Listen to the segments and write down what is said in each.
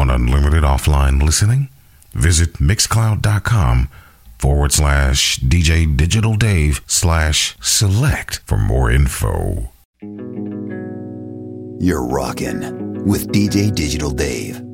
want unlimited offline listening? Visit mixcloud.com forward slash DJ Digital Dave slash select for more info. You're rocking with DJ Digital Dave.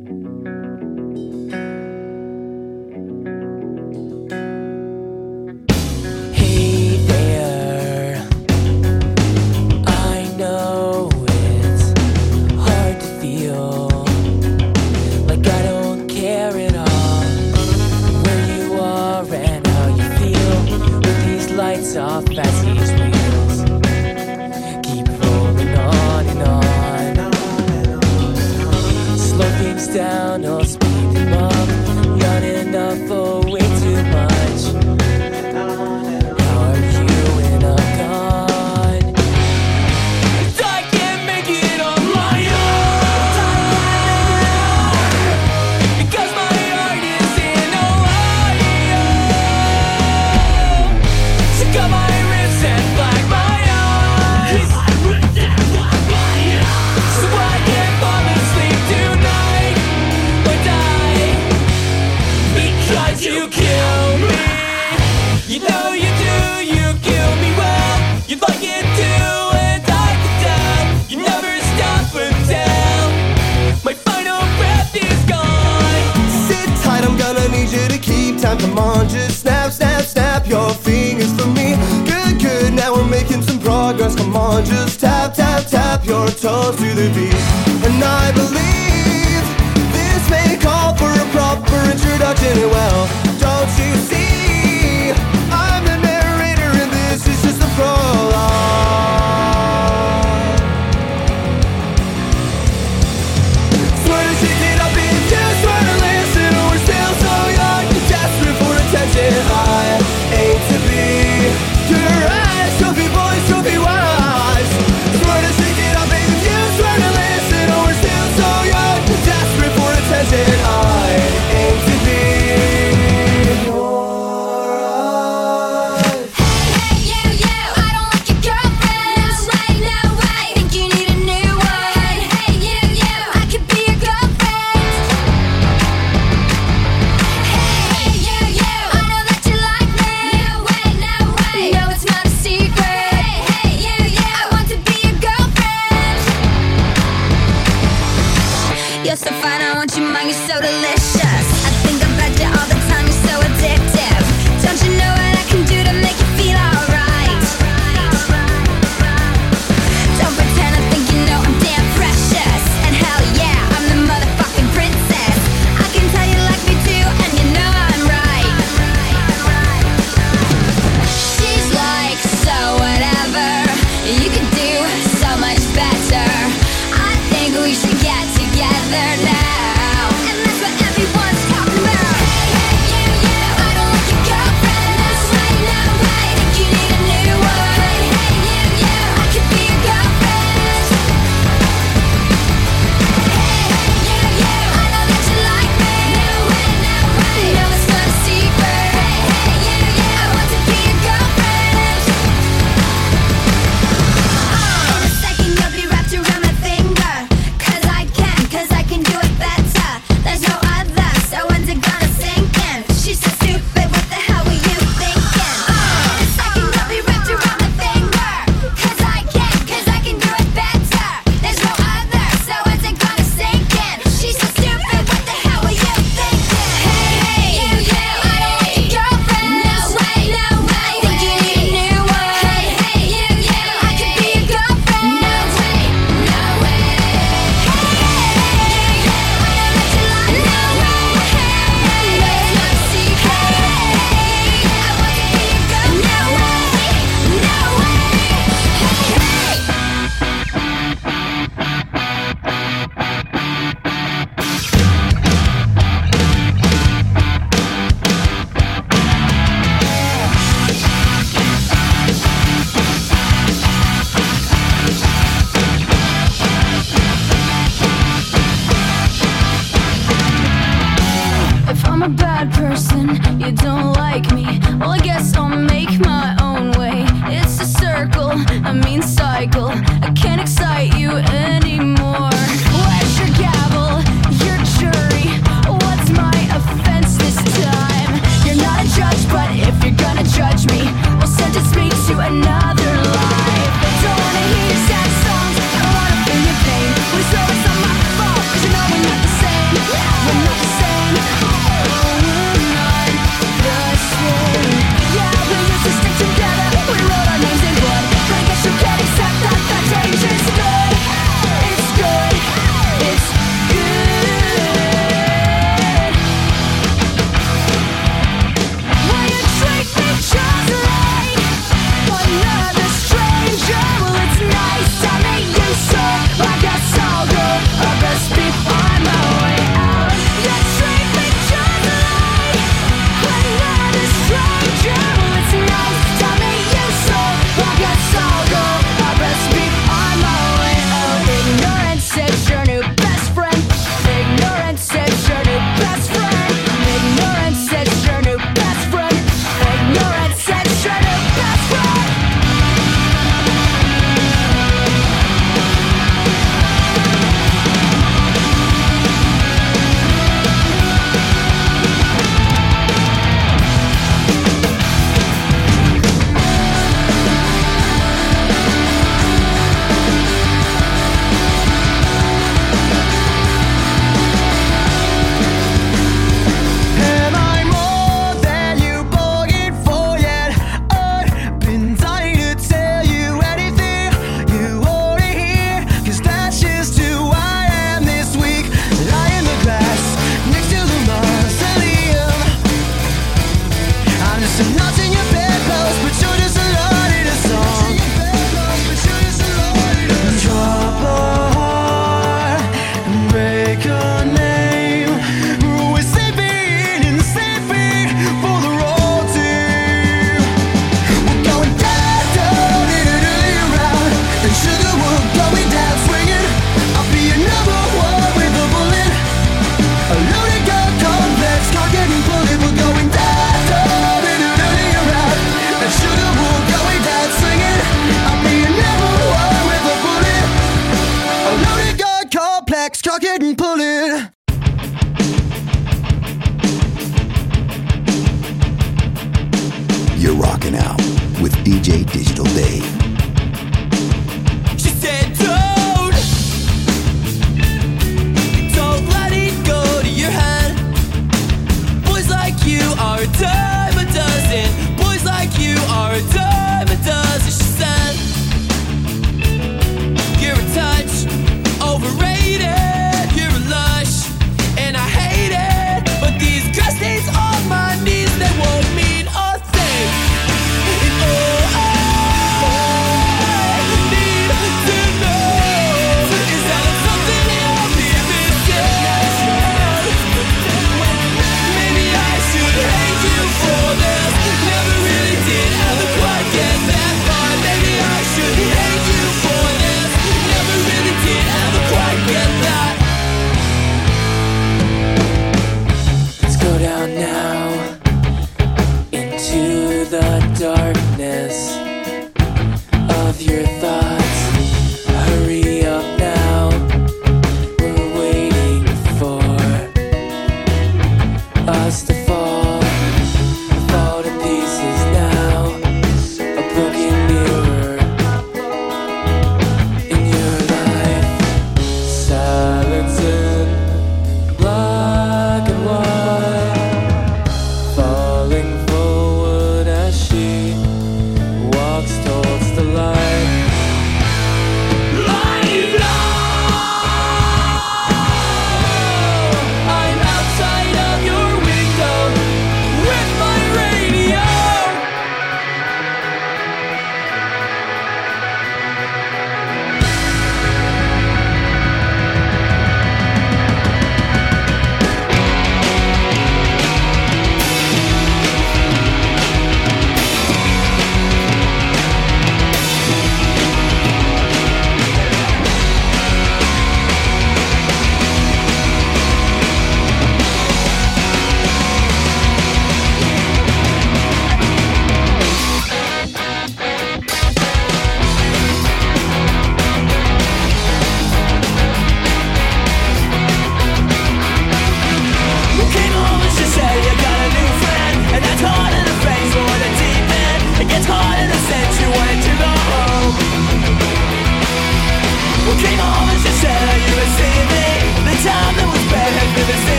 DJ Digital Dave.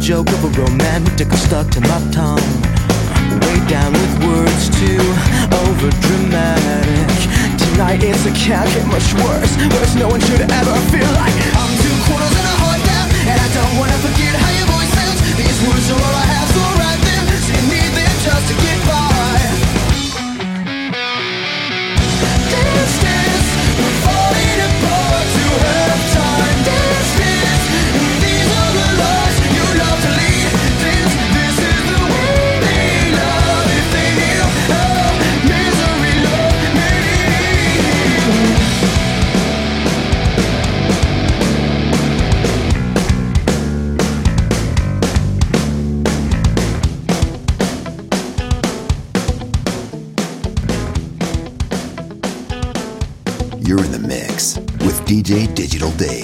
joke of a romantic stuck to my tongue. Weighed down with words too overdramatic. Tonight it's a can't get much worse Worse no one should ever feel like. I'm two quarters and a heart down And I don't wanna forget how your voice sounds. These words are all I have. Digital Dave.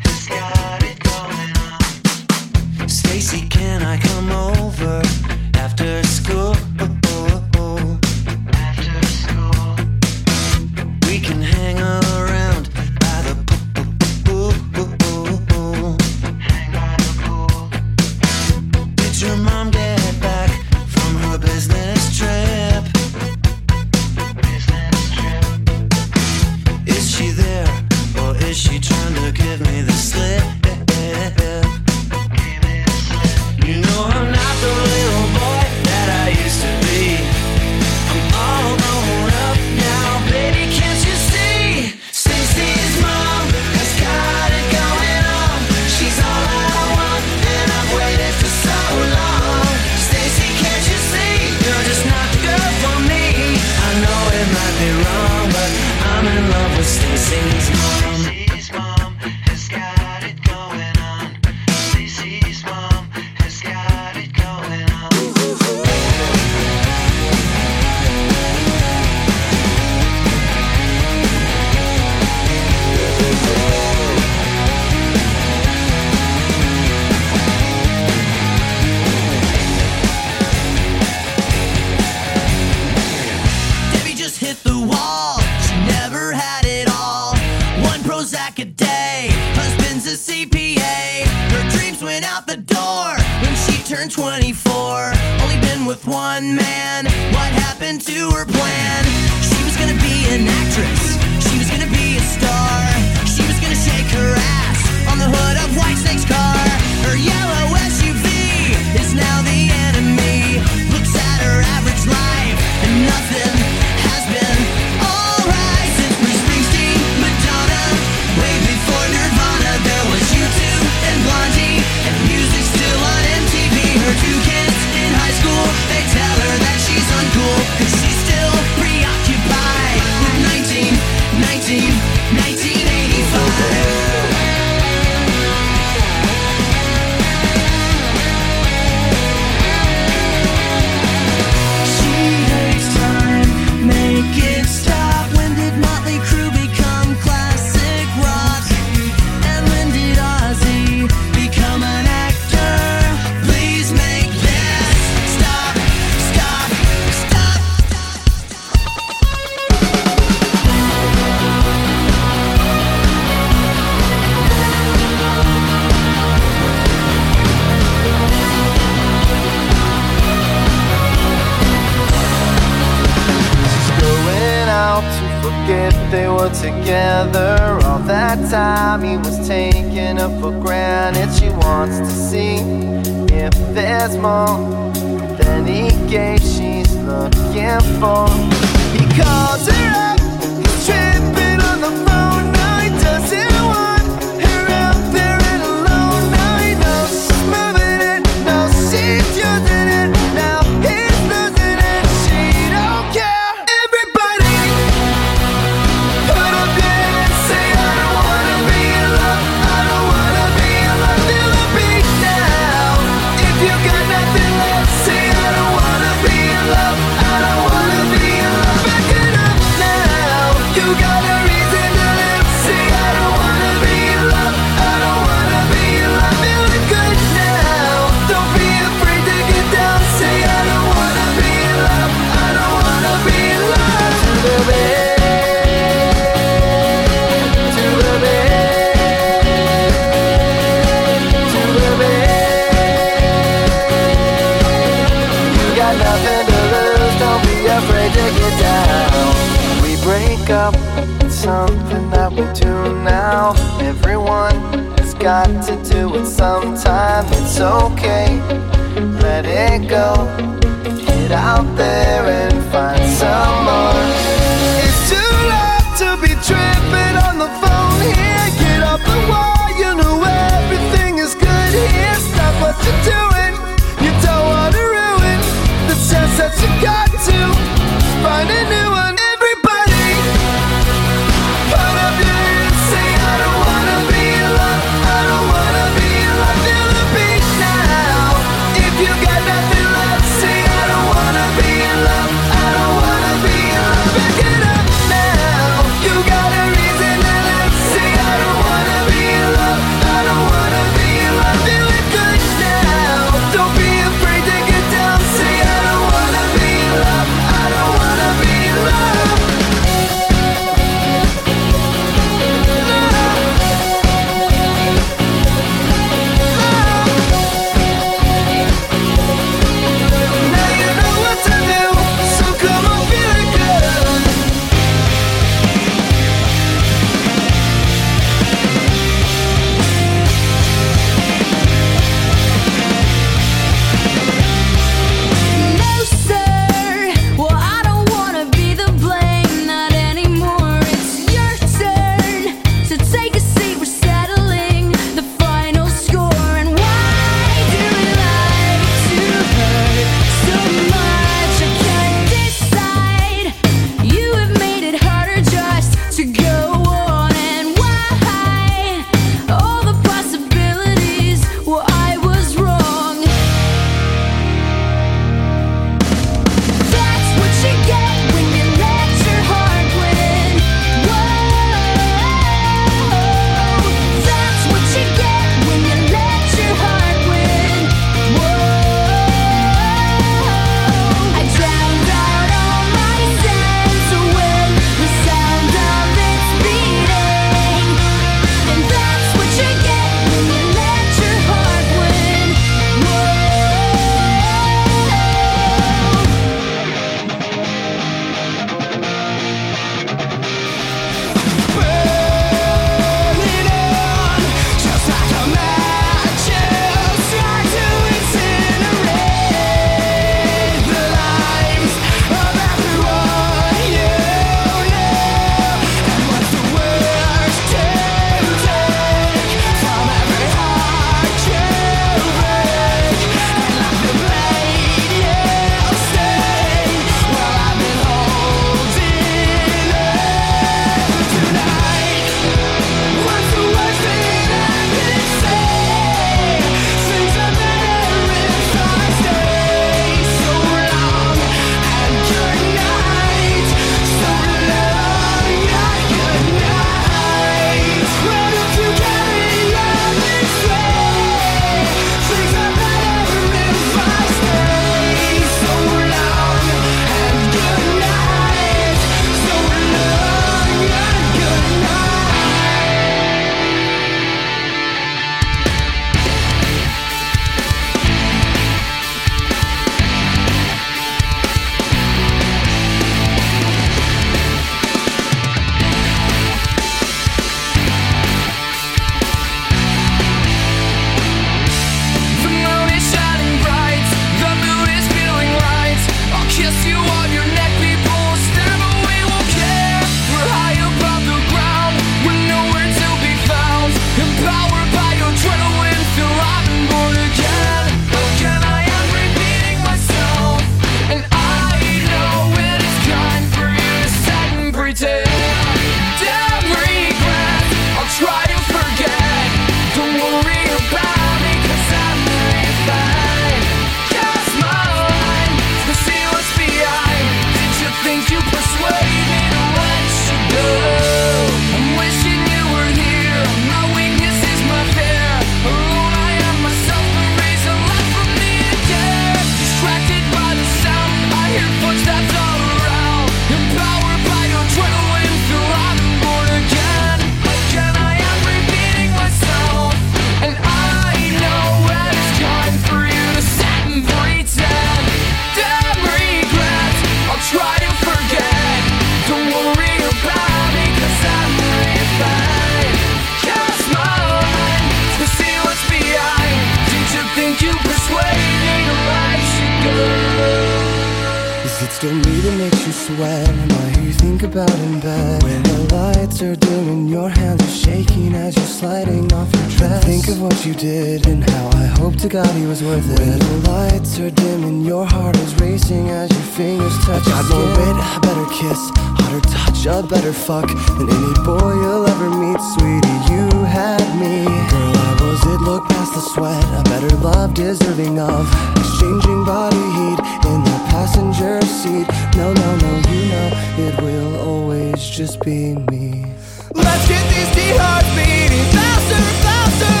Let's get these teen hearts beating faster, faster.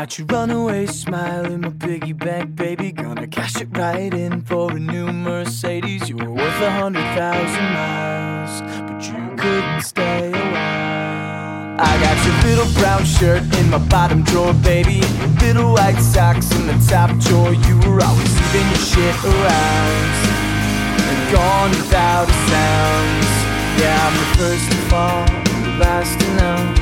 Got you runaway smile in my piggy bank, baby. Gonna cash it right in for a new Mercedes. You were worth a hundred thousand miles, but you couldn't stay a while. I got your little brown shirt in my bottom drawer, baby. Your little white socks in the top drawer. You were always leaving your shit around and gone without a sound. Yeah, I'm the first to fall, the last to know.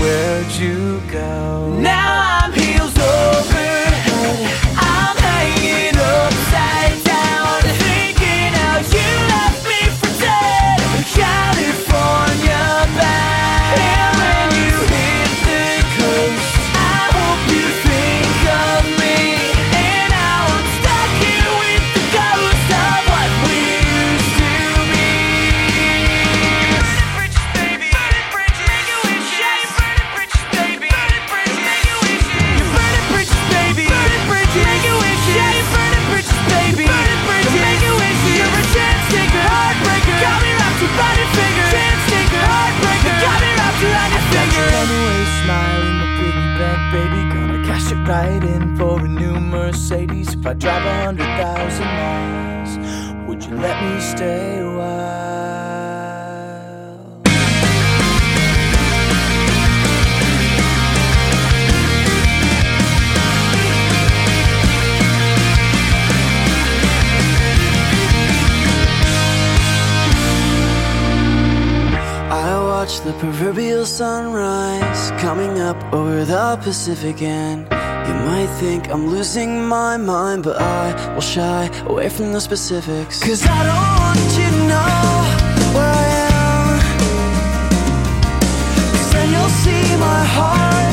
Where'd you go? Now I'm heels over head. I drive a hundred thousand miles, would you let me stay a while? I watch the proverbial sunrise coming up over the Pacific and you might think I'm losing my mind, but I will shy away from the specifics. Cause I don't want you to know where I am. 'Cause then you'll see my heart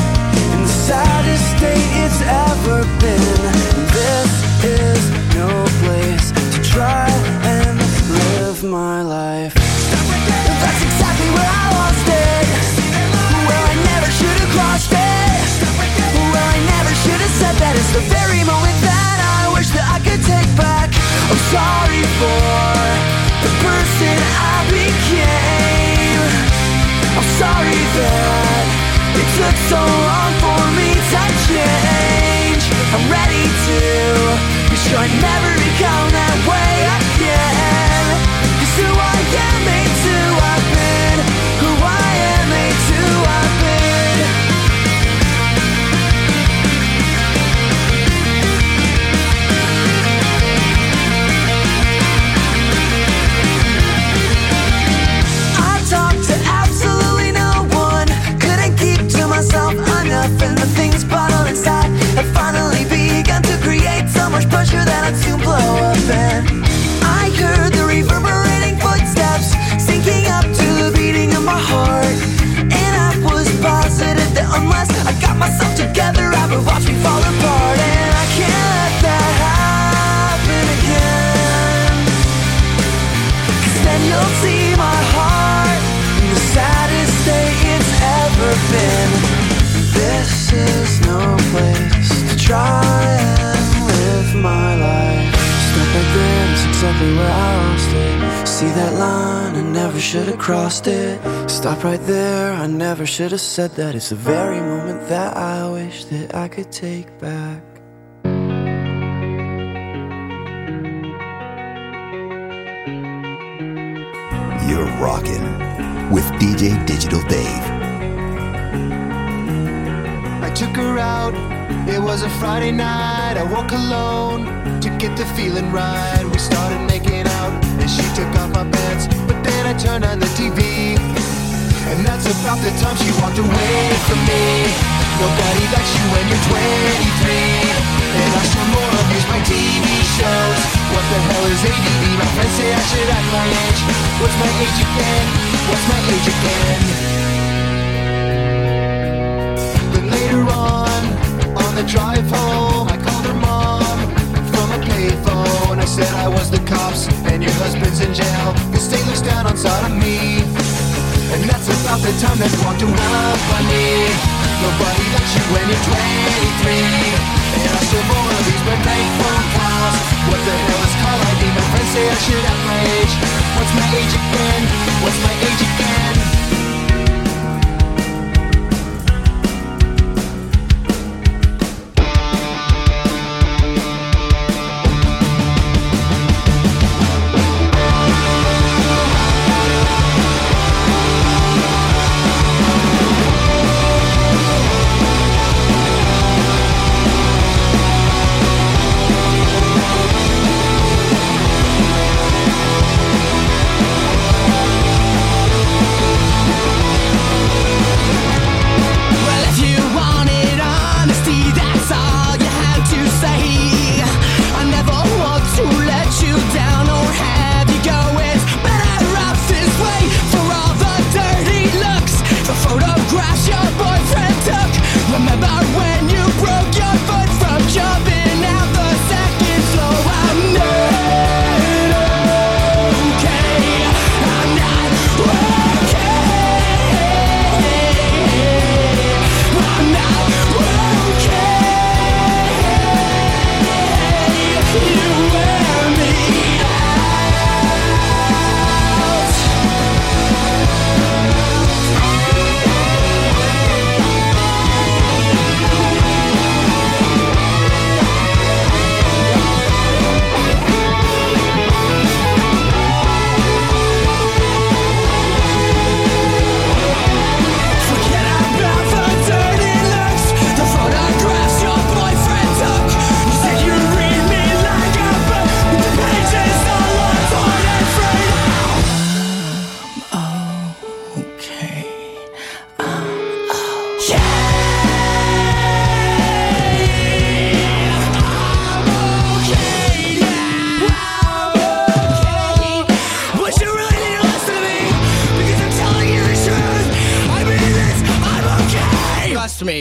in the saddest state it's ever been. This is no place to try and live my life. Sorry for the person I became. I'm sorry that it took so long for me to change. I'm ready to be sure I never become that way again. 'Cause who I that I'd soon blow up. And should have crossed it. Stop right there. I never should have said that. It's the very moment that I wish that I could take back. You're rocking with DJ Digital Dave. I took her out. It was a Friday night. I woke alone to get the feeling right. We started making out, and she took off my pants. Turned on the TV, and that's about the time she walked away from me. Nobody likes you when you're 23, and I still more abuse my TV shows. What the hell is ADD? My friends say I should act my age. What's my age again? What's my age again? But later on, on the drive home, I said I was the cops and your husband's in jail. The state looks down on sodomy. And that's about the time that walked on me. Nobody likes you when you're 23. And I still more of these midnight phone calls. What the hell is call ID? My friends say I should have my age. What's my age again? What's my age again? me.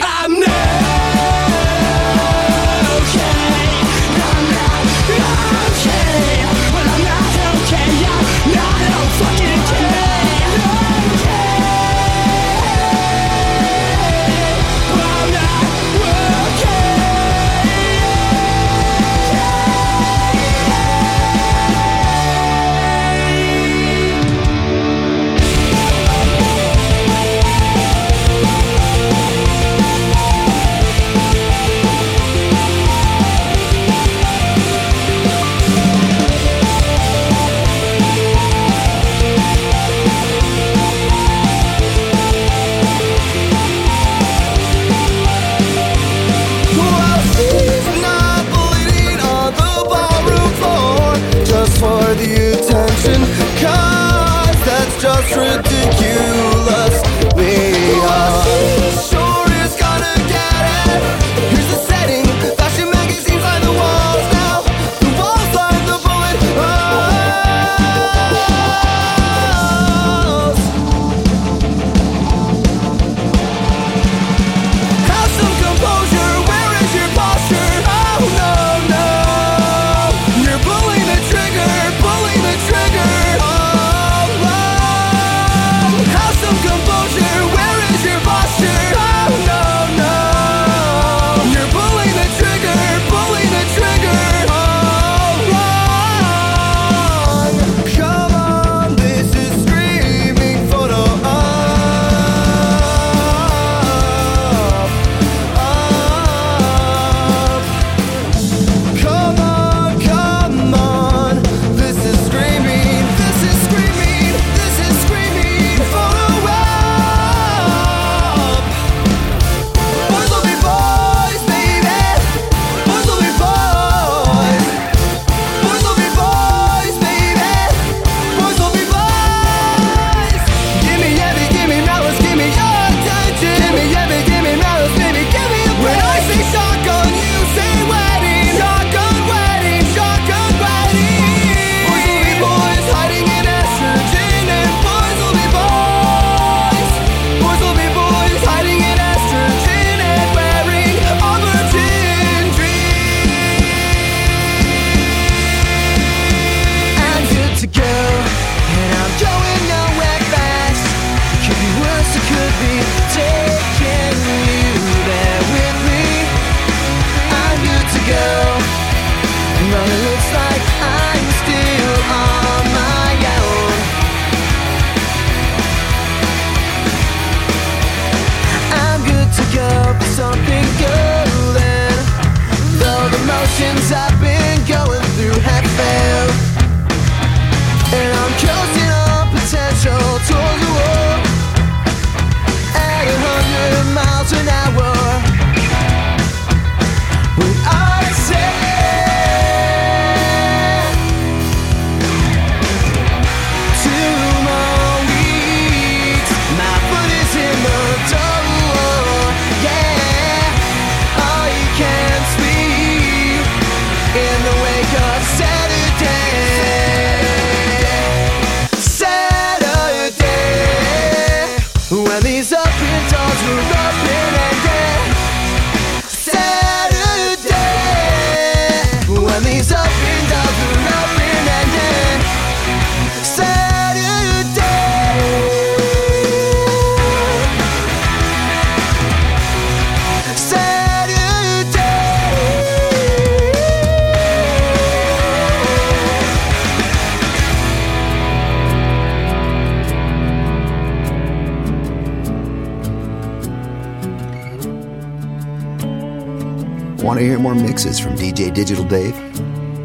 To hear more mixes from DJ Digital Dave?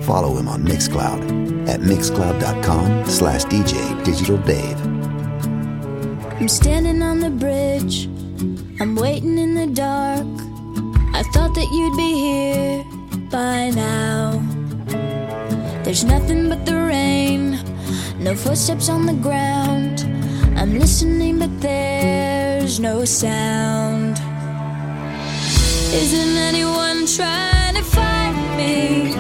Follow him on Mixcloud at mixcloud.com slash DJ Digital Dave. I'm standing on the bridge. I'm waiting in the dark. I thought that you'd be here by now. There's nothing but the rain, no footsteps on the ground. I'm listening, but there's no sound. Isn't anyone trying to find me?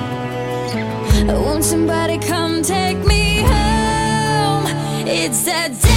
Won't somebody come take me home? It's that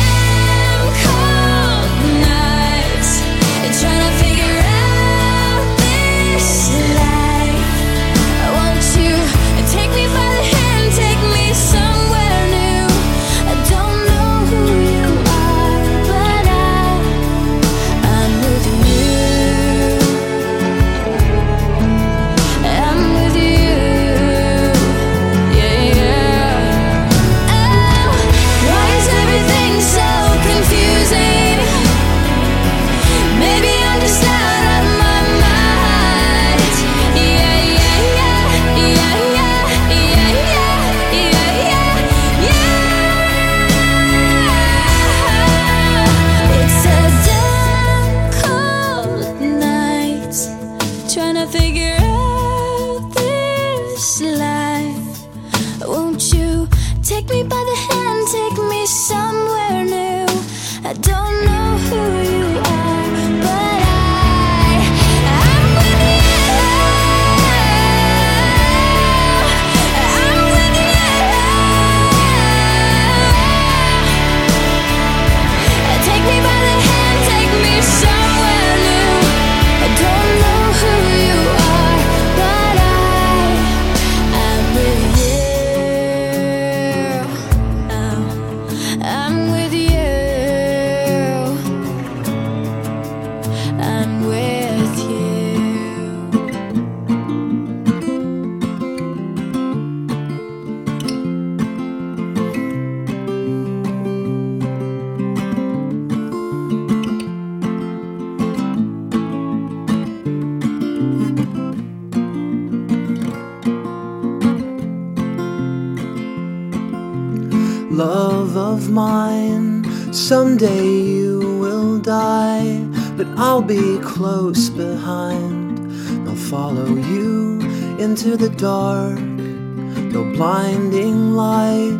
into the dark, no blinding light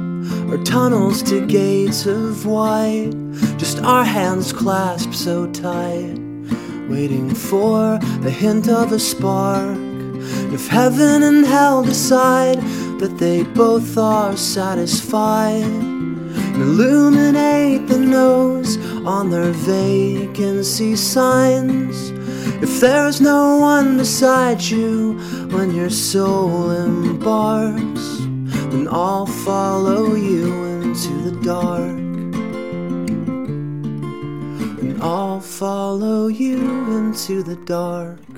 or tunnels to gates of white, just our hands clasped so tight, waiting for the hint of a spark. If heaven and hell decide that they both are satisfied, and illuminate the nose on their vacancy signs. If there's no one beside you when your soul embarks, then I'll follow you into the dark. And I'll follow you into the dark.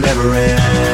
never ends.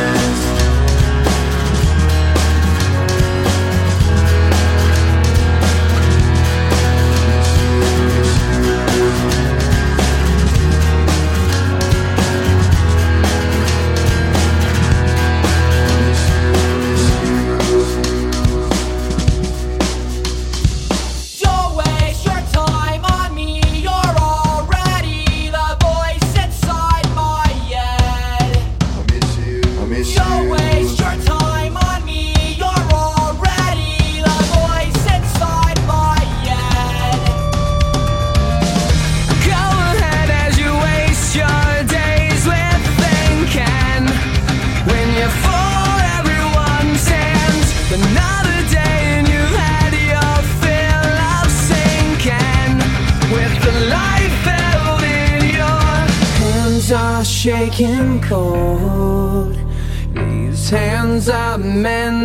breaking cold. These hands are meant.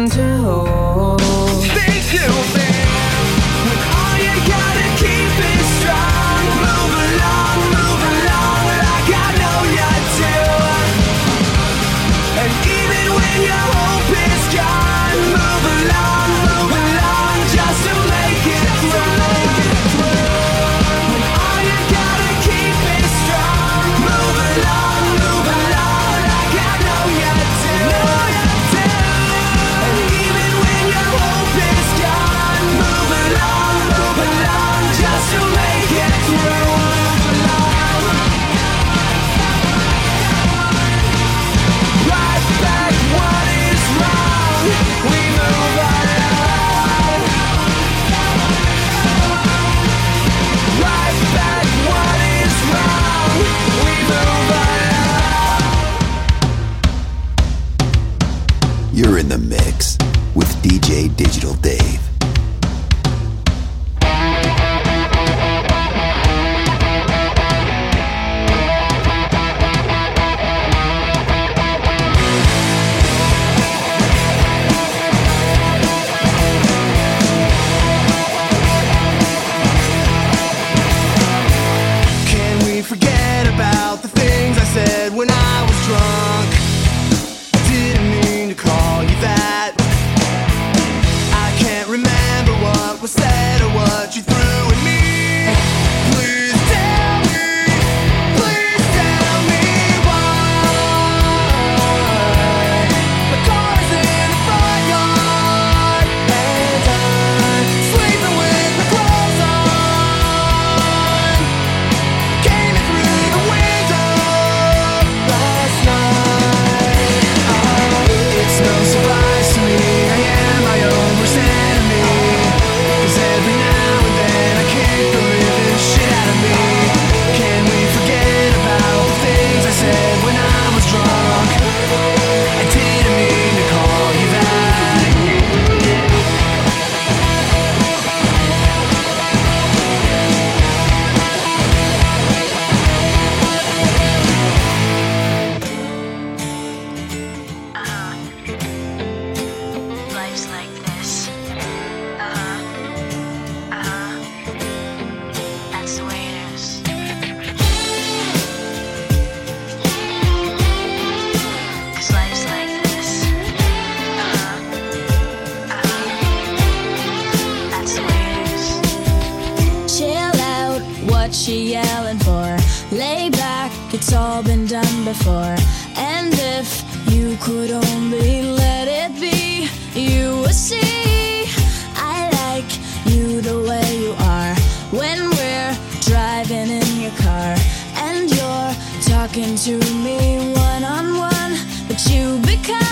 talking to me one on one, but you become.